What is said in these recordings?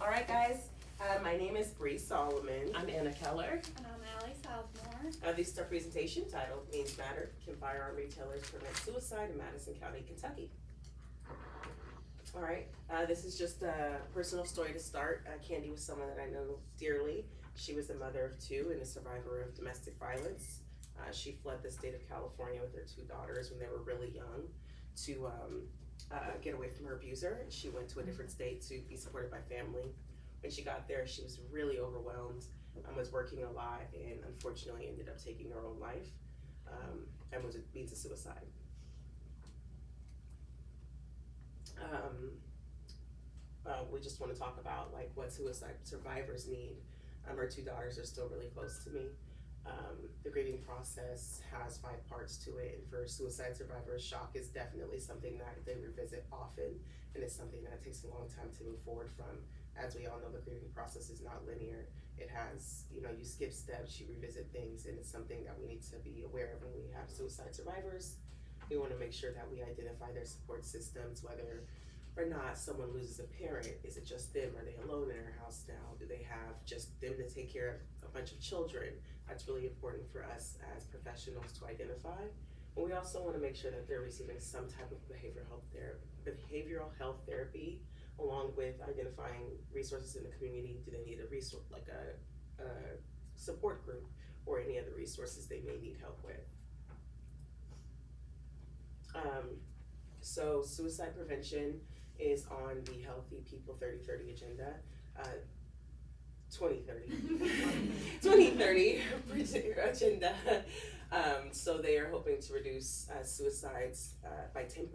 All right, guys. Uh, my name is Bree Solomon. I'm Anna Keller. And I'm Ally Southmore. Uh, this is our presentation titled Means Matter Can Firearm Retailers Prevent Suicide in Madison County, Kentucky? All right, uh, this is just a personal story to start. Uh, Candy was someone that I know dearly. She was a mother of two and a survivor of domestic violence. Uh, she fled the state of California with her two daughters when they were really young to um, uh, get away from her abuser. She went to a different state to be supported by family. When she got there, she was really overwhelmed and was working a lot and unfortunately ended up taking her own life um, and was a means of suicide. Um, uh, we just want to talk about like what suicide survivors need. Um, our two daughters are still really close to me. Um, the grieving process has five parts to it, and for suicide survivors, shock is definitely something that they revisit often, and it's something that takes a long time to move forward from. As we all know, the grieving process is not linear. It has, you know, you skip steps, you revisit things, and it's something that we need to be aware of when we have suicide survivors. We want to make sure that we identify their support systems, whether or not someone loses a parent. Is it just them? Are they alone in their house now? Do they have just them to take care of a bunch of children? That's really important for us as professionals to identify. And we also want to make sure that they're receiving some type of behavioral health therapy, behavioral health therapy, along with identifying resources in the community. Do they need a resource like a, a support group or any other resources they may need help with? Um, so suicide prevention is on the Healthy People 3030 agenda. Uh, 2030 2030 agenda. Um, so they are hoping to reduce uh, suicides uh, by 10%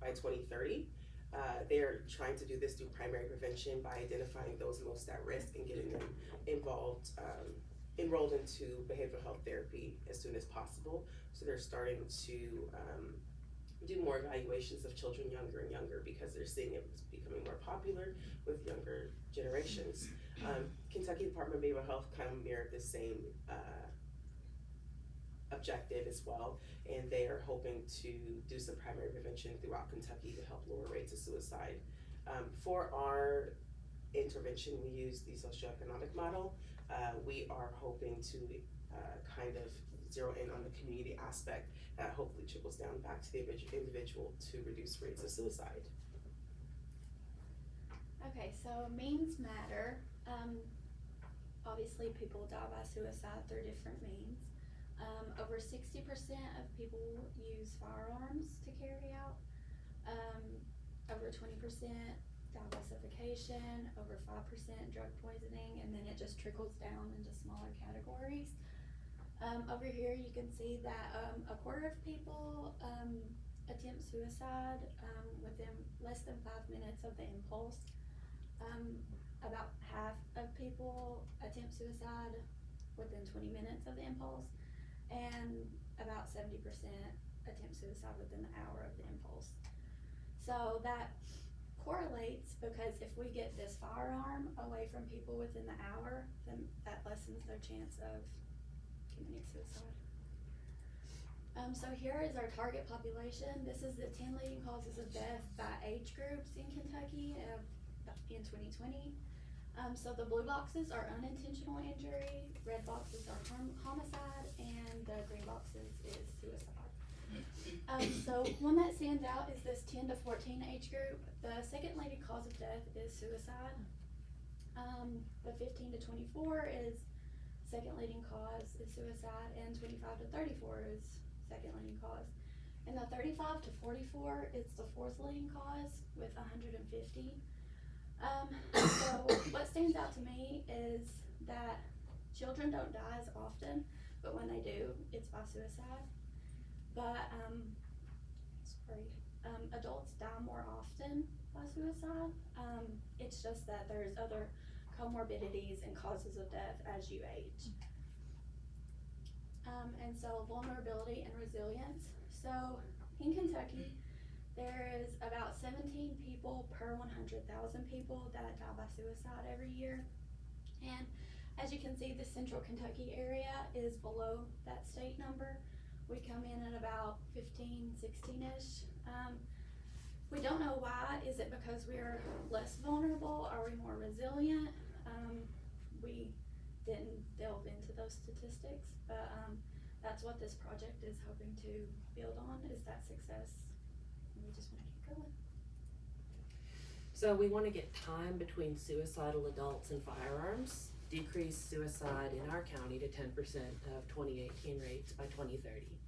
by 2030 uh, they're trying to do this through primary prevention by identifying those most at risk and getting them involved um, enrolled into behavioral health therapy as soon as possible. So they're starting to um, do more evaluations of children younger and younger because they're seeing it becoming more popular with younger generations. Um, Kentucky Department of Behavioral Health kind of mirrored the same uh, objective as well, and they are hoping to do some primary prevention throughout Kentucky to help lower rates of suicide. Um, for our intervention, we use the socioeconomic model. Uh, we are hoping to uh, kind of zero in on the community aspect that hopefully trickles down back to the individual to reduce rates of suicide. Okay, so means matter. Um, obviously, people die by suicide through different means. Um, over 60% of people use firearms to carry out. Um, over 20% die by suffocation, over 5% drug poisoning, and then it just trickles down into smaller categories. Um, over here, you can see that um, a quarter of people um, attempt suicide um, within less than five minutes of the impulse. Um, about half of people attempt suicide within 20 minutes of the impulse, and about 70% attempt suicide within the hour of the impulse. So that correlates because if we get this firearm away from people within the hour, then that lessens their chance of Um, so here is our target population. This is the ten leading causes of death by age groups in Kentucky uh, in 2020. Um, so the blue boxes are unintentional injury, red boxes are homicide, and the green boxes is suicide. Um, so one that stands out is this 10 to 14 age group. The second leading cause of death is suicide. Um, the 15 to 24 is second leading cause is suicide, and 25 to 34 is second leading cause. And the 35 to 44 is the fourth leading cause with 150. Um, so what stands out to me is that children don't die as often, but when they do, it's by suicide. But um, sorry, um, adults die more often by suicide. Um, it's just that there's other comorbidities and causes of death as you age. Um, and so vulnerability and resilience. So in Kentucky, there is about 17 people per 100,000 people that die by suicide every year. And as you can see, the central Kentucky area is below that state number. We come in at about 15, 16 ish. Um, We don't know why. Is it because we're less vulnerable? Are we more resilient? Um, we didn't delve into those statistics, but um, that's what this project is hoping to build on is that success. And we just want to keep going. So we want to get time between suicidal adults and firearms, decrease suicide in our county to ten percent of twenty eighteen rates by twenty thirty.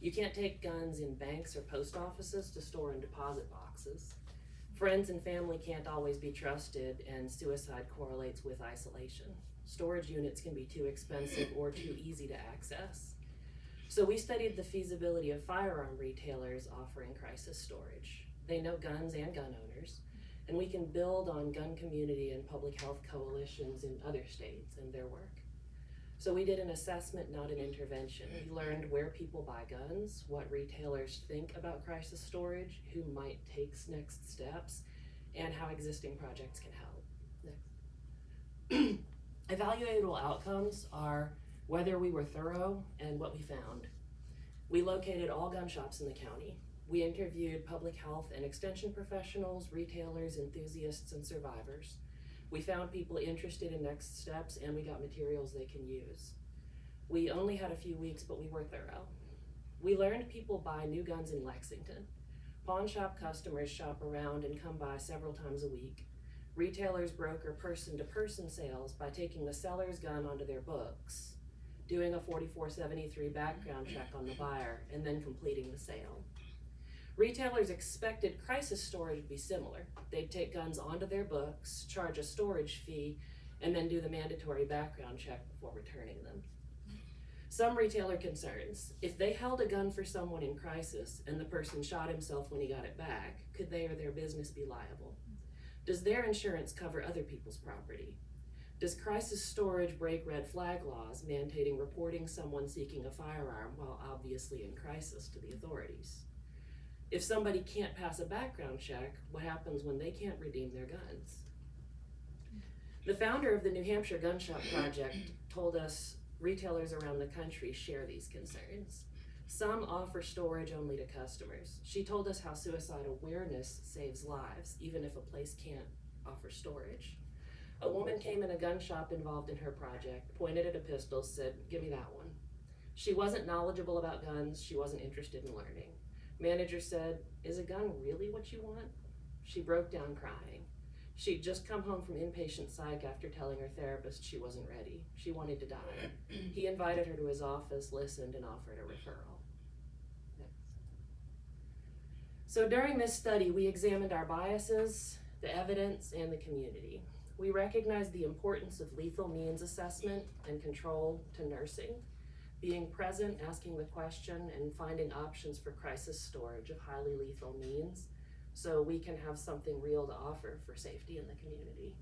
You can't take guns in banks or post offices to store in deposit boxes. Friends and family can't always be trusted and suicide correlates with isolation. Storage units can be too expensive or too easy to access. So we studied the feasibility of firearm retailers offering crisis storage. They know guns and gun owners and we can build on gun community and public health coalitions in other states and their work. So we did an assessment, not an intervention. We learned where people buy guns, what retailers think about crisis storage, who might take next steps, and how existing projects can help. Next. Evaluatable outcomes are whether we were thorough and what we found. We located all gun shops in the county. We interviewed public health and extension professionals, retailers, enthusiasts, and survivors. We found people interested in next steps and we got materials they can use. We only had a few weeks, but we were thorough. We learned people buy new guns in Lexington. Pawn shop customers shop around and come by several times a week. Retailers broker person to person sales by taking the seller's gun onto their books, doing a 4473 background check on the buyer, and then completing the sale. Retailers expected crisis storage to be similar. They'd take guns onto their books, charge a storage fee, and then do the mandatory background check before returning them. Some retailer concerns if they held a gun for someone in crisis and the person shot himself when he got it back, could they or their business be liable? Does their insurance cover other people's property? Does crisis storage break red flag laws mandating reporting someone seeking a firearm while obviously in crisis to the authorities? If somebody can't pass a background check, what happens when they can't redeem their guns? The founder of the New Hampshire Gun Shop Project told us retailers around the country share these concerns. Some offer storage only to customers. She told us how suicide awareness saves lives, even if a place can't offer storage. A woman came in a gun shop involved in her project, pointed at a pistol, said, Give me that one. She wasn't knowledgeable about guns, she wasn't interested in learning. Manager said, Is a gun really what you want? She broke down crying. She'd just come home from inpatient psych after telling her therapist she wasn't ready. She wanted to die. He invited her to his office, listened, and offered a referral. So during this study, we examined our biases, the evidence, and the community. We recognized the importance of lethal means assessment and control to nursing being present, asking the question, and finding options for crisis storage of highly lethal means so we can have something real to offer for safety in the community.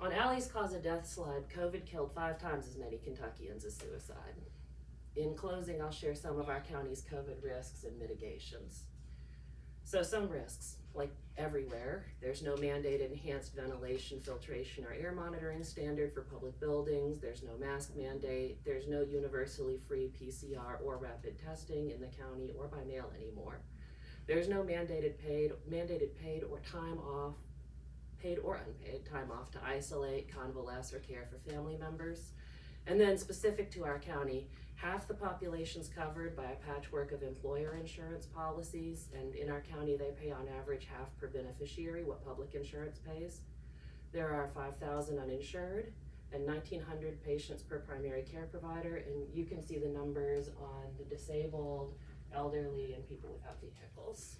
On Allie's cause of death slide, COVID killed five times as many Kentuckians as suicide. In closing, I'll share some of our county's COVID risks and mitigations. So, some risks like everywhere. There's no mandated enhanced ventilation, filtration, or air monitoring standard for public buildings. There's no mask mandate. There's no universally free PCR or rapid testing in the county or by mail anymore. There's no mandated paid mandated paid or time off, paid or unpaid time off to isolate, convalesce, or care for family members. And then specific to our county, half the population's covered by a patchwork of employer insurance policies, and in our county, they pay on average half per beneficiary what public insurance pays. There are 5,000 uninsured and 1,900 patients per primary care provider, and you can see the numbers on the disabled, elderly, and people without vehicles.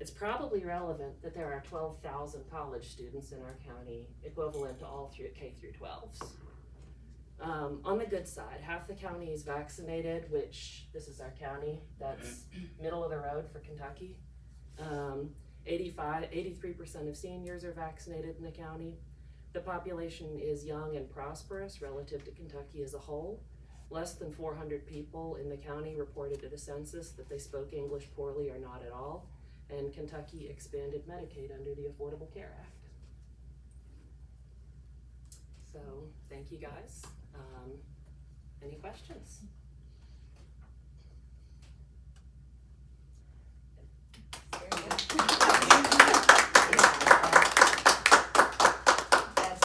It's probably relevant that there are 12,000 college students in our county, equivalent to all through K through 12s. Um, on the good side, half the county is vaccinated, which this is our county. That's middle of the road for Kentucky. Um, 85, 83% of seniors are vaccinated in the county. The population is young and prosperous relative to Kentucky as a whole. Less than 400 people in the county reported to the census that they spoke English poorly or not at all. And Kentucky expanded Medicaid under the Affordable Care Act. So, thank you guys. Um, any questions?